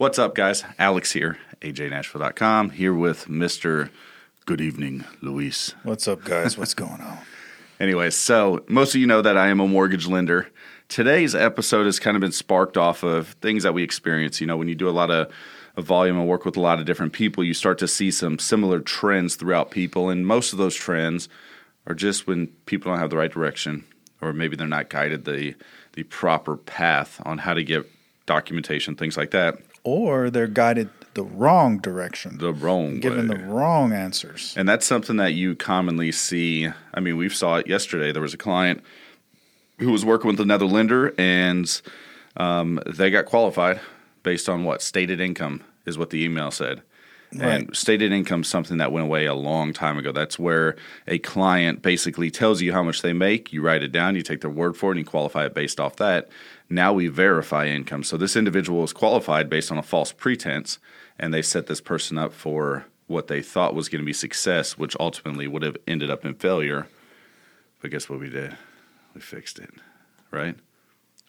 What's up, guys? Alex here, ajnashville.com, here with Mr. Good Evening, Luis. What's up, guys? What's going on? Anyways, so most of you know that I am a mortgage lender. Today's episode has kind of been sparked off of things that we experience. You know, when you do a lot of, of volume and work with a lot of different people, you start to see some similar trends throughout people. And most of those trends are just when people don't have the right direction or maybe they're not guided the the proper path on how to get documentation, things like that. Or they're guided the wrong direction, The wrong given way. the wrong answers. And that's something that you commonly see. I mean, we saw it yesterday. There was a client who was working with another lender, and um, they got qualified based on what stated income is what the email said. And stated income is something that went away a long time ago. That's where a client basically tells you how much they make. You write it down, you take their word for it, and you qualify it based off that. Now we verify income. So this individual was qualified based on a false pretense, and they set this person up for what they thought was going to be success, which ultimately would have ended up in failure. But guess what we did? We fixed it, right?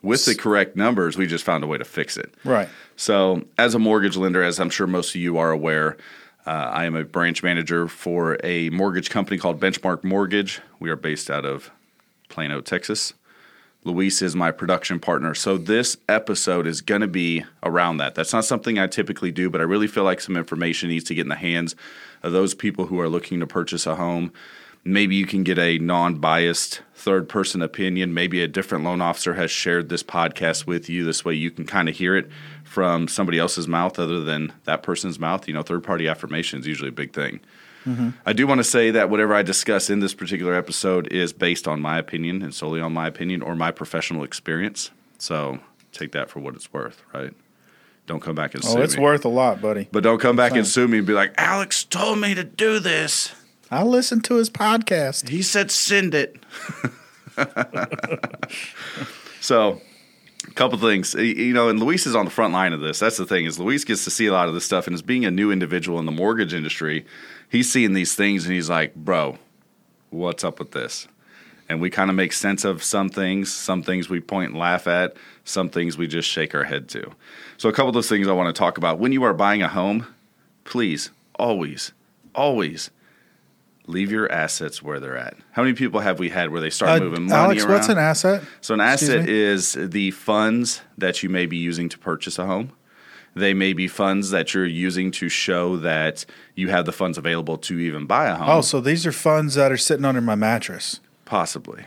With the correct numbers, we just found a way to fix it. Right. So, as a mortgage lender, as I'm sure most of you are aware, uh, I am a branch manager for a mortgage company called Benchmark Mortgage. We are based out of Plano, Texas. Luis is my production partner. So, this episode is going to be around that. That's not something I typically do, but I really feel like some information needs to get in the hands of those people who are looking to purchase a home. Maybe you can get a non biased third person opinion. Maybe a different loan officer has shared this podcast with you. This way you can kind of hear it from somebody else's mouth other than that person's mouth. You know, third party affirmation is usually a big thing. Mm-hmm. I do want to say that whatever I discuss in this particular episode is based on my opinion and solely on my opinion or my professional experience. So take that for what it's worth, right? Don't come back and oh, sue Oh, it's me. worth a lot, buddy. but don't come back and sue me and be like, Alex told me to do this. I listened to his podcast. He said send it. so, a couple things. You know, and Luis is on the front line of this. That's the thing is Luis gets to see a lot of this stuff, and as being a new individual in the mortgage industry, he's seeing these things, and he's like, "Bro, what's up with this?" And we kind of make sense of some things. Some things we point and laugh at. Some things we just shake our head to. So, a couple of those things I want to talk about. When you are buying a home, please, always, always leave your assets where they're at. How many people have we had where they start Uh, moving money Alex, around? what's an asset? so, an Excuse asset me? is the funds that you may be using to purchase a home. They may be funds that you're using to show that you have the funds available to even buy a home. Oh, so these are funds that are sitting under my mattress. Possibly.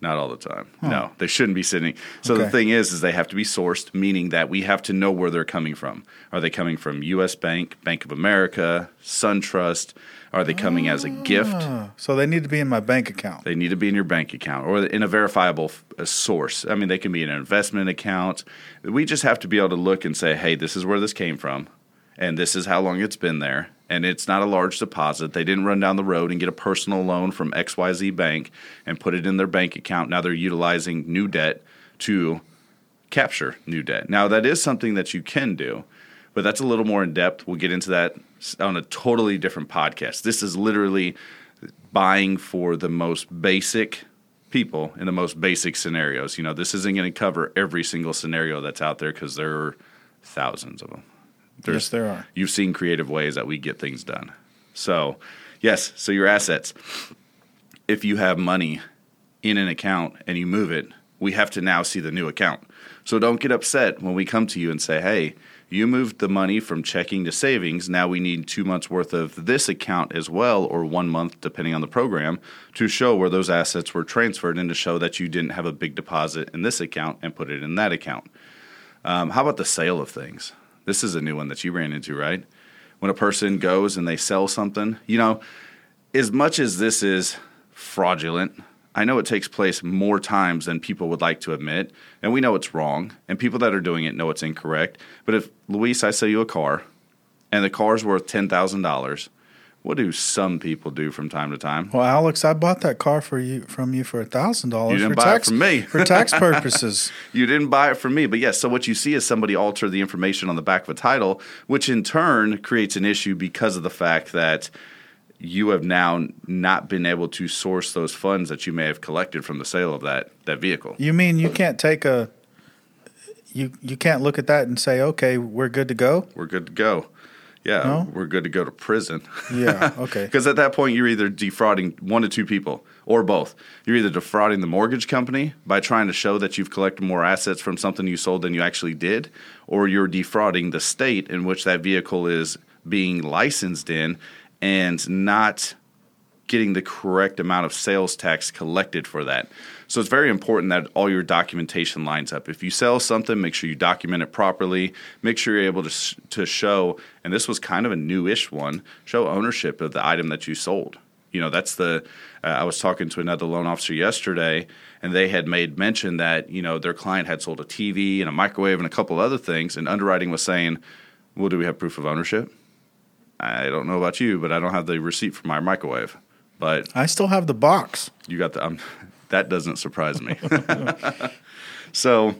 Not all the time. No, they shouldn't be sitting. So the thing is, is they have to be sourced, meaning that we have to know where they're coming from. Are they coming from U.S. Bank, Bank of America, SunTrust? Are they coming as a gift? Oh, so they need to be in my bank account. They need to be in your bank account or in a verifiable f- source. I mean, they can be in an investment account. We just have to be able to look and say, hey, this is where this came from, and this is how long it's been there. And it's not a large deposit. They didn't run down the road and get a personal loan from XYZ Bank and put it in their bank account. Now they're utilizing new debt to capture new debt. Now, that is something that you can do, but that's a little more in depth. We'll get into that on a totally different podcast. This is literally buying for the most basic people in the most basic scenarios. You know, this isn't going to cover every single scenario that's out there because there are thousands of them. yes, there are. You've seen creative ways that we get things done. So, yes, so your assets. If you have money in an account and you move it, we have to now see the new account. So don't get upset when we come to you and say, hey, you moved the money from checking to savings. Now we need two months worth of this account as well, or one month, depending on the program, to show where those assets were transferred and to show that you didn't have a big deposit in this account and put it in that account. Um, how about the sale of things? This is a new one that you ran into, right? When a person goes and they sell something, you know, as much as this is fraudulent, I know it takes place more times than people would like to admit, and we know it's wrong, and people that are doing it know it's incorrect. But if Luis, I sell you a car, and the car's worth ten thousand dollars, what do some people do from time to time? Well, Alex, I bought that car for you from you for a thousand dollars. You didn't for buy it from me. for tax purposes. You didn't buy it from me. But yes, so what you see is somebody alter the information on the back of a title, which in turn creates an issue because of the fact that you have now not been able to source those funds that you may have collected from the sale of that that vehicle. You mean you can't take a you you can't look at that and say, okay, we're good to go. we're good to go. Yeah, No? we're good to go to prison. Yeah. Okay. Because at that point, you're either defrauding one to two people or both. You're either defrauding the mortgage company by trying to show that you've collected more assets from something you sold than you actually did, or you're defrauding the state in which that vehicle is being licensed in and not getting the correct amount of sales tax collected for that. So it's very important that all your documentation lines up. If you sell something, make sure you document it properly. Make sure you're able to s- to show, and this was kind of a newish one, show ownership of the item that you sold. You know, that's the. Uh, I was talking to another loan officer yesterday, and they had made mention that you know their client had sold a TV and a microwave and a couple other things, and underwriting was saying, "Well, do we have proof of ownership?" I don't know about you, but I don't have the receipt for my microwave. But I still have the box. you got the um, that doesn't surprise me. so,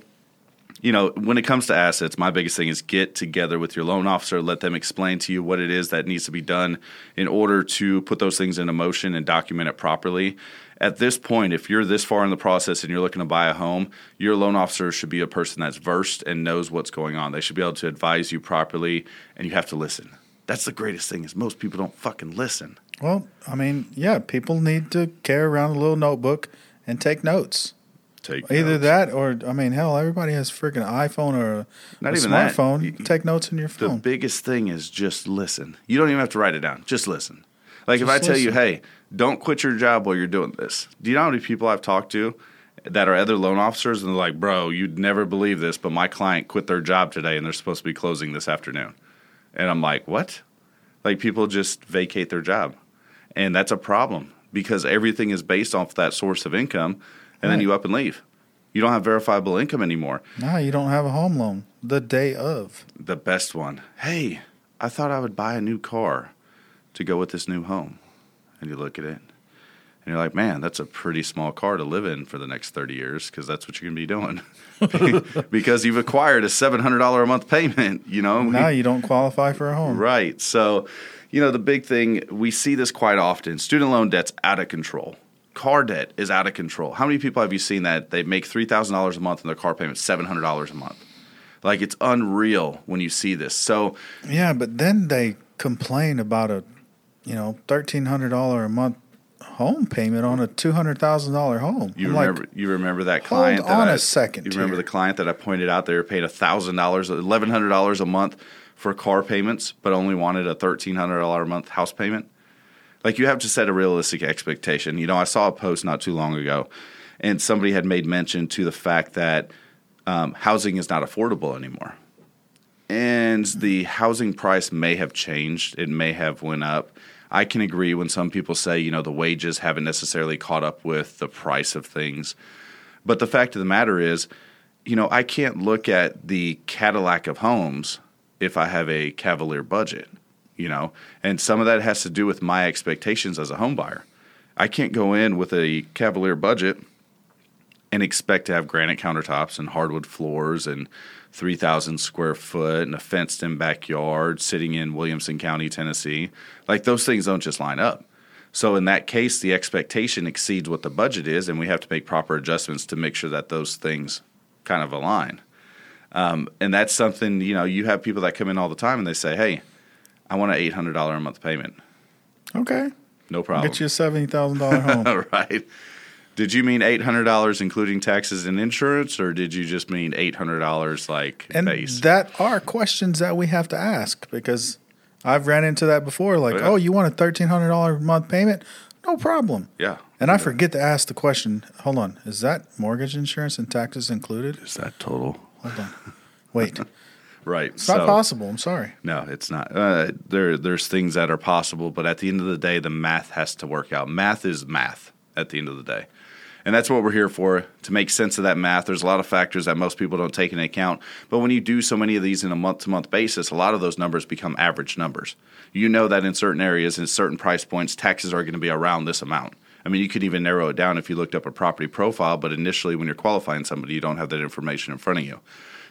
you know, when it comes to assets, my biggest thing is get together with your loan officer, let them explain to you what it is that needs to be done in order to put those things into motion and document it properly. At this point, if you're this far in the process and you're looking to buy a home, your loan officer should be a person that's versed and knows what's going on. They should be able to advise you properly, and you have to listen. That's the greatest thing is most people don't fucking listen. Well, I mean, yeah, people need to carry around a little notebook and take notes. Take Either notes. that or I mean, hell, everybody has freaking iPhone or a, Not a even that. smartphone. You- take notes in your phone. The biggest thing is just listen. You don't even have to write it down. Just listen. Like if Just I tell you, hey, don't quit your job while you're doing this. Do you know how many people I've talked to that are other loan officers and they're like, bro, you'd never believe this, but my client quit their job today and they're supposed to be closing this afternoon. And I'm like, what? Like people just vacate their job. And that's a problem because everything is based off that source of income and then you up and leave. You don't have verifiable income anymore. nah, you don't have a home loan the day of. the best one. Hey, I thought I would buy a new car to go with this new home. And you look at it and you're like, man, that's a pretty small car to live in for the next 30 years because that's what you're going to be doing. because you've acquired a $700 a month payment, you know? Now you don't qualify for a home. Right. So, you know, the big thing, we see this quite often. Student loan debt's out of control. Car debt is out of control. How many people have you seen that they make $3,000 a month and their car payment's $700 a month? Like, it's unreal when you see this. So, Yeah, but then they complain about a, you know, thirteen hundred dollar a month home payment on a two hundred thousand dollar home. You I'm like, remember you remember that hold client that on I, a second You remember here. the client that I pointed out they were paying thousand dollars, eleven hundred dollars a month for car payments, but only wanted a thirteen hundred dollar a month house payment. Like you have to set a realistic expectation. You know, I saw a post not too long ago, and somebody had made mention to the fact that um, housing is not affordable anymore, and the housing price may have changed. It may have went up. I can agree when some people say, you know, the wages haven't necessarily caught up with the price of things. But the fact of the matter is, you know, I can't look at the Cadillac of homes if I have a Cavalier budget, you know, and some of that has to do with my expectations as a home buyer. I can't go in with a Cavalier budget and expect to have granite countertops and hardwood floors and 3,000 square foot and a fenced in backyard sitting in Williamson County, Tennessee. Like those things don't just line up. So in that case, the expectation exceeds what the budget is, and we have to make proper adjustments to make sure that those things kind of align. Um, and that's something you know. You have people that come in all the time and they say, "Hey, I want an eight hundred dollar a month payment." okay, No problem. get you a seventy thousand dollar home. right. Did you mean eight hundred dollars including taxes and insurance, or did you just mean eight hundred dollars like and base? that are questions that we have to ask because I've ran into that before. Like, Oh, yeah. oh, you want a thirteen hundred dollar month payment? No problem. yeah. And I forget to ask the question. Hold on, is that mortgage insurance and taxes included? Is that total? Hold on, wait, Right. it's not possible. I'm sorry. No, it's not. Uh, there, there's things that are possible, but at the end of the day, the math has to work out. Math is math at the end of the day. And that's what we're here for, to make sense of that math. There's a lot of factors that most people don't take into account. But when you do so many of these in a month to month basis, a lot of those numbers become average numbers. You know that in certain areas, in certain price points, taxes are going to be around this amount. I mean, you could even narrow it down if you looked up a property profile, but initially, when you're qualifying somebody, you don't have that information in front of you.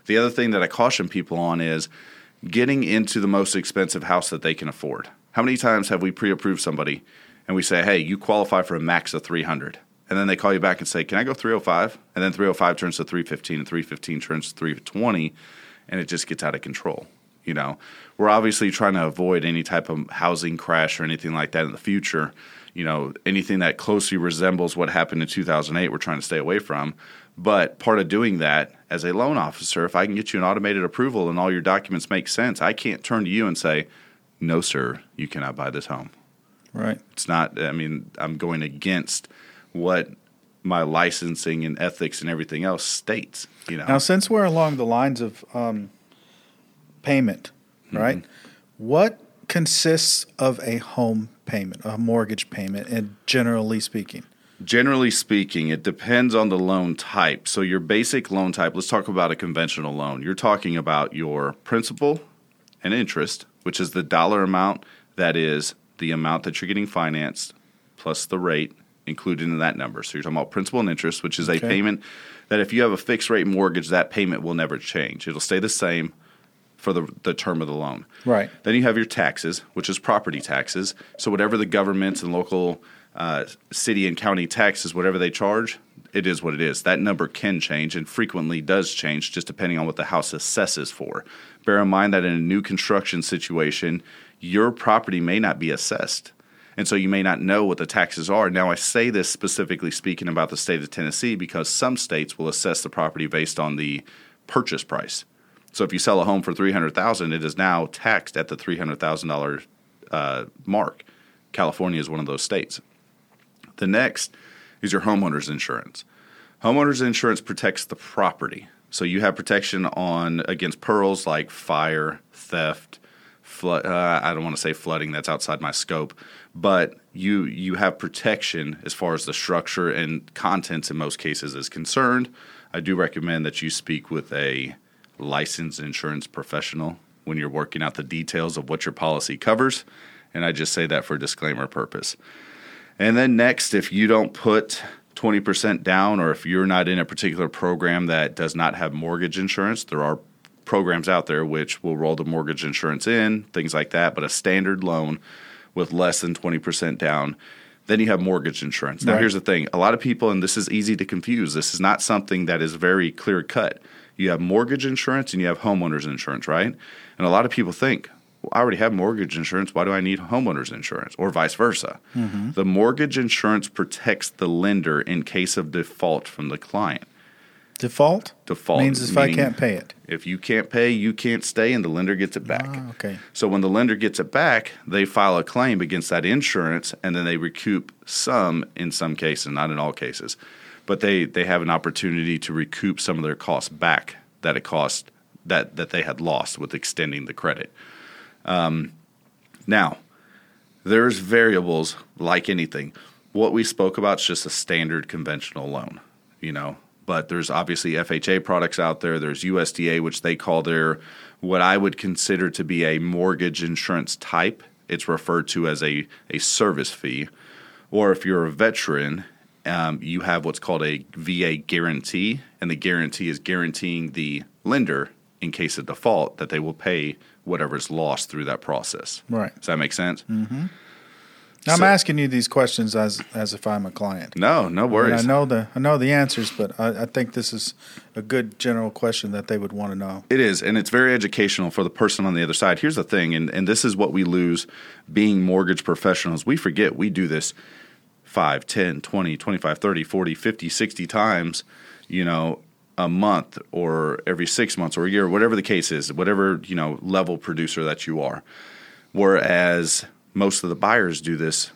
The other thing that I caution people on is getting into the most expensive house that they can afford. How many times have we pre-approved somebody and we say, "Hey, you qualify for a max of 300." And then they call you back and say, "Can I go 305?" And then 305 turns to 315, and 315 turns to 320, and it just gets out of control. You know, we're obviously trying to avoid any type of housing crash or anything like that in the future. You know, anything that closely resembles what happened in 2008, we're trying to stay away from. But part of doing that as a loan officer, if I can get you an automated approval and all your documents make sense, I can't turn to you and say, "No, sir, you cannot buy this home." Right. It's not. I mean, I'm going against what my licensing and ethics and everything else states. You know. Now, since we're along the lines of um, payment, Mm-hmm. right? What consists of a home payment, a mortgage payment, and generally speaking? Generally speaking, it depends on the loan type. So, your basic loan type, let's talk about a conventional loan. You're talking about your principal and interest, which is the dollar amount that is the amount that you're getting financed plus the rate included in that number. So, you're talking about principal and interest, which is a payment that if you have a fixed rate mortgage, that payment will never change. It'll stay the same for the, the term of the loan. Right. Then you have your taxes, which is property taxes. So whatever the governments and local uh, city and county taxes, whatever they charge, it is what it is. That number can change and frequently does change just depending on what the house assesses for. Bear in mind that in a new construction situation, your property may not be assessed. And so you may not know what the taxes are. Now, I say this specifically speaking about the state of Tennessee because some states will assess the property based on the purchase price. So if you sell a home for three hundred thousand, it is now taxed at the three hundred thousand uh, dollars mark. California is one of those states. The next is your homeowner's insurance. Homeowner's insurance protects the property, so you have protection on against perils like fire, theft, flood. Uh, I don't want to say flooding; that's outside my scope. But you you have protection as far as the structure and contents in most cases is concerned. I do recommend that you speak with a licensed insurance professional when you're working out the details of what your policy covers. And I just say that for disclaimer purpose. And then next, if you don't put 20% down or if you're not in a particular program that does not have mortgage insurance, there are programs out there which will roll the mortgage insurance in, things like that, but a standard loan with less than 20% down, then you have mortgage insurance. Now, Right. here's the thing a lot of people, and this is easy to confuse, this is not something that is very clear cut. You have mortgage insurance and you have homeowners insurance, right? And a lot of people think, well, I already have mortgage insurance. Why do I need homeowners insurance? Or vice versa. Mm-hmm. The mortgage insurance protects the lender in case of default from the client. Default Default means if I can't pay it. If you can't pay, you can't stay, and the lender gets it back. Ah, okay. So when the lender gets it back, they file a claim against that insurance, and then they recoup some in some cases, not in all cases, but they they have an opportunity to recoup some of their costs back that it cost that that they had lost with extending the credit. Um, now, there's variables like anything. What we spoke about is just a standard conventional loan, you know. But there's obviously FHA products out there. There's USDA, which they call their what I would consider to be a mortgage insurance type. It's referred to as a, a service fee. Or if you're a veteran, um, you have what's called a VA guarantee, and the guarantee is guaranteeing the lender in case of default that they will pay whatever's lost through that process. Right. Does that make sense? Now, I'm So- asking you these questions as as if I'm a client. No, no worries. I know the I know the answers, but I, I think this is a good general question that they would want to know. It is, and it's very educational for the person on the other side. Here's the thing, and, and this is what we lose being mortgage professionals. We forget we do this 5, 10, 20, 25, 30, 40, 50, 60 times, you know, a month or every six months or a year, whatever the case is, whatever, you know, level producer that you are. Whereas most of the buyers do this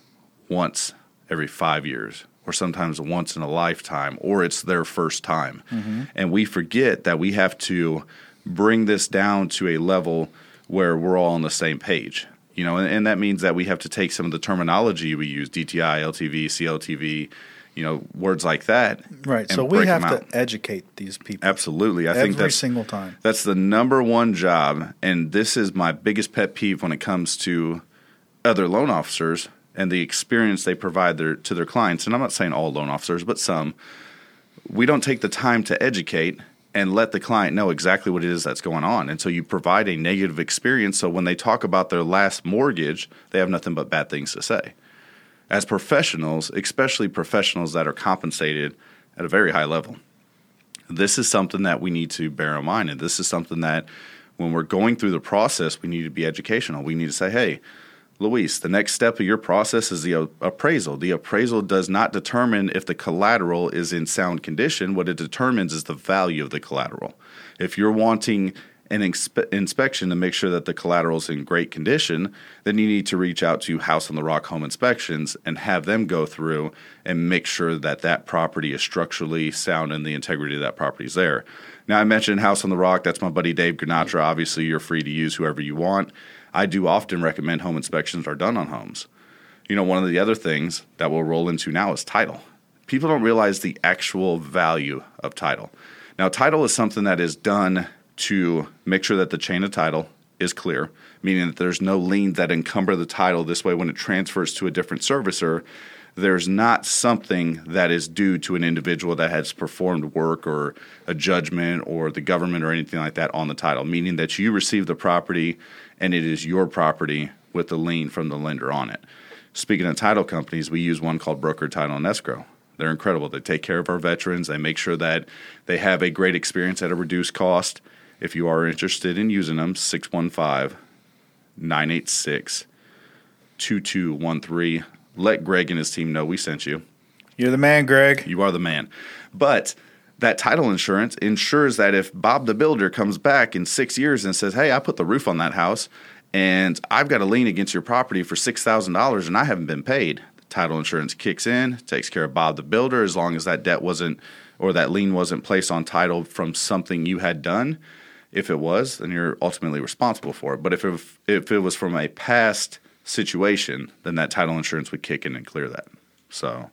once every five years or sometimes once in a lifetime or it's their first time. Mm-hmm. And we forget that we have to bring this down to a level where we're all on the same page. You know, and, and that means that we have to take some of the terminology we use, DTI, LTV, CLTV, you know, words like that. Right. So we have to educate these people Absolutely. I every think that's single time. that's the number one job, and this is my biggest pet peeve when it comes to other loan officers and the experience they provide their, to their clients. And I'm not saying all loan officers, but some. We don't take the time to educate and let the client know exactly what it is that's going on. And so you provide a negative experience. So when they talk about their last mortgage, they have nothing but bad things to say. as professionals, especially professionals that are compensated at a very high level. This is something that we need to bear in mind. And this is something that when we're going through the process, we need to be educational. We need to say, hey, Luis, the next step of your process is the appraisal. The appraisal does not determine if the collateral is in sound condition. What it determines is the value of the collateral. If you're wanting an inspe- inspection to make sure that the collateral is in great condition, then you need to reach out to House on the Rock Home Inspections and have them go through and make sure that that property is structurally sound and the integrity of that property is there. Now, I mentioned House on the Rock. That's my buddy Dave Granatra. Obviously, you're free to use whoever you want. I do often recommend home inspections are done on homes. You know, one of the other things that we'll roll into now is title. People don't realize the actual value of title. Now, title is something that is done to make sure that the chain of title is clear, meaning that there's no liens that encumber the title. This way, when it transfers to a different servicer, there's not something that is due to an individual that has performed work or a judgment or the government or anything like that on the title, meaning that you receive the property and it is your property with the lien from the lender on it. Speaking of title companies, we use one called Broker Title and Escrow. They're incredible. They take care of our veterans. They make sure that they have a great experience at a reduced cost if you are interested in using them, 615 986 2213. Let Greg and his team know we sent you. You're the man, Greg. You are the man. But that title insurance ensures that if Bob the builder comes back in six years and says, Hey, I put the roof on that house and I've got a lien against your property for $6,000 and I haven't been paid, the title insurance kicks in, takes care of Bob the builder as long as that debt wasn't or that lien wasn't placed on title from something you had done if it was, then you're ultimately responsible for it. But if it, if it was from a past situation, then that title insurance would kick in and clear that. So,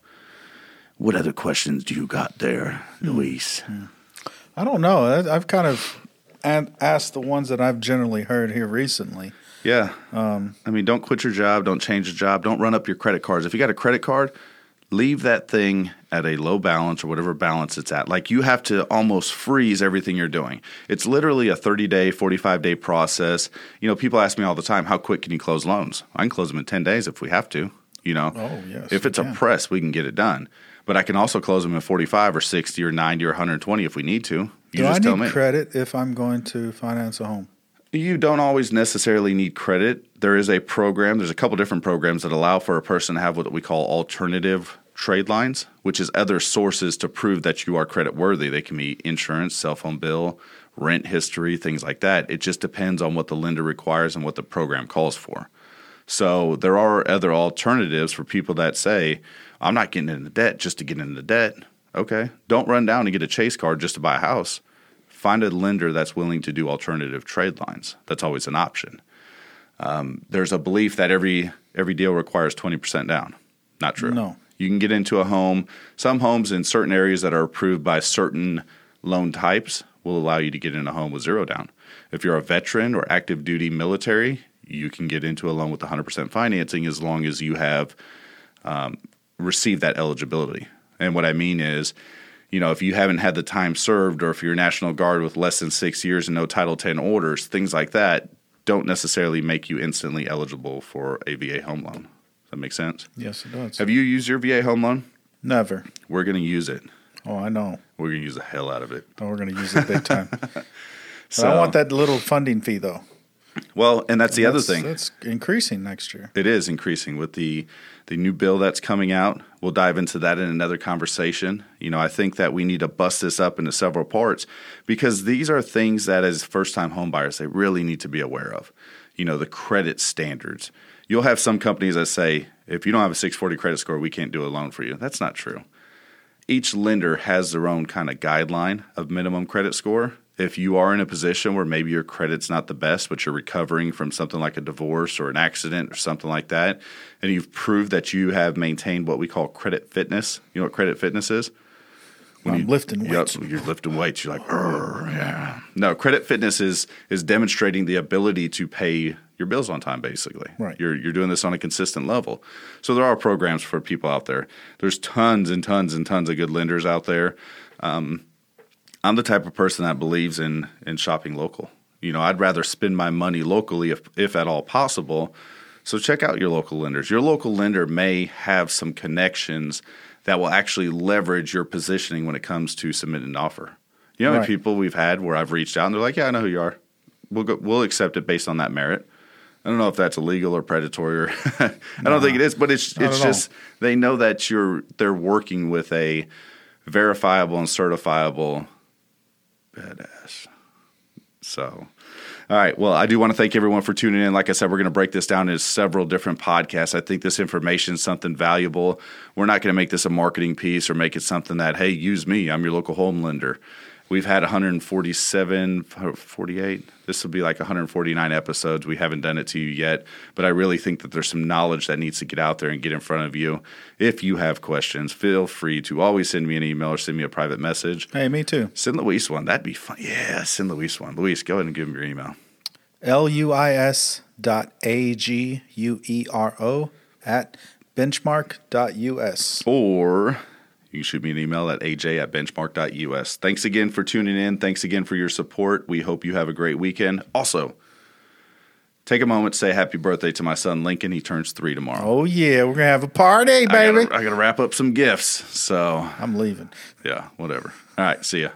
what other questions do you got there, Luis? I don't know. I've kind of asked the ones that I've generally heard here recently. Yeah. Um, I mean, don't quit your job. Don't change your job. Don't run up your credit cards. If you got a credit card, leave that thing at a low balance or whatever balance it's at. Like you have to almost freeze everything you're doing. It's literally a 30 day, 45 day process. You know, people ask me all the time, how quick can you close loans? I can close them in 10 days if we have to. You know, oh, yes, if it's a press, we can get it done. But I can also close them in 45 or 60 or 90 or 120 if we need to. You Do just I tell need me. credit if I'm going to finance a home? You don't always necessarily need credit. There is a program, there's a couple different programs that allow for a person to have what we call alternative trade lines, which is other sources to prove that you are credit worthy. They can be insurance, cell phone bill, rent history, things like that. It just depends on what the lender requires and what the program calls for. So there are other alternatives for people that say, I'm not getting into debt just to get into debt. Okay. Don't run down and get a chase card just to buy a house. Find a lender that's willing to do alternative trade lines. That's always an option. Um, there's a belief that every every deal requires 20% down. Not true. No. You can get into a home. Some homes in certain areas that are approved by certain loan types will allow you to get in a home with zero down. If you're a veteran or active duty military, you can get into a loan with 100% financing as long as you have um, received that eligibility. And what I mean is, you know, if you haven't had the time served or if you're National Guard with less than six years and no Title 10 orders, things like that don't necessarily make you instantly eligible for a VA home loan. Does that make sense? Yes, it does. Have you used your VA home loan? Never. We're going to use it. Oh, I know. We're going to use the hell out of it. Oh, we're going to use it big time. so, I want that little funding fee, though. Well, and that's the that's, other thing. It's increasing next year. It is increasing with the the new bill that's coming out. We'll dive into that in another conversation. You know, I think that we need to bust this up into several parts because these are things that as first-time homebuyers they really need to be aware of. You know, the credit standards you'll have some companies that say, if you don't have a 640 credit score, we can't do a loan for you. That's not true. Each lender has their own kind of guideline of minimum credit score. If you are in a position where maybe your credit's not the best, but you're recovering from something like a divorce or an accident or something like that, and you've proved that you have maintained what we call credit fitness, you know what credit fitness is? When I'm you, lifting weights. Yep, you're lifting weights. You're like, yeah. No, credit fitness is is demonstrating the ability to pay your bills on time basically right you're, you're doing this on a consistent level so there are programs for people out there there's tons and tons and tons of good lenders out there um, i'm the type of person that believes in in shopping local you know i'd rather spend my money locally if, if at all possible So check out your local lenders. Your local lender may have some connections that will actually leverage your positioning when it comes to submitting an offer. You know, Right. people we've had where I've reached out and they're like, "Yeah, I know who you are. We'll go, we'll accept it based on that merit." I don't know if that's illegal or predatory or I don't think it is, but it's it's at all. just they know that you're they're working with a verifiable and certifiable badass. So, all right. Well, I do want to thank everyone for tuning in. Like I said, we're going to break this down into several different podcasts. I think this information is something valuable. We're not going to make this a marketing piece or make it something that, hey, use me. I'm your local home lender. We've had 147, 48. This will be like 149 episodes. We haven't done it to you yet, but I really think that there's some knowledge that needs to get out there and get in front of you. If you have questions, feel free to always send me an email or send me a private message. Hey, me too. Send Luis one. That'd be fun. Yeah, send Luis one. Luis, go ahead and give him your email. L U I S dot A G U E R O at benchmark dot US. Or you can shoot me an email at aj at benchmark.us. Thanks again for tuning in. Thanks again for your support. We hope you have a great weekend. Also, take a moment to say happy birthday to my son Lincoln. He turns three tomorrow. Oh, yeah. We're going to have a party, I baby. gotta, I gotta wrap up some gifts. So, I'm leaving. yeah, whatever. All right, see ya.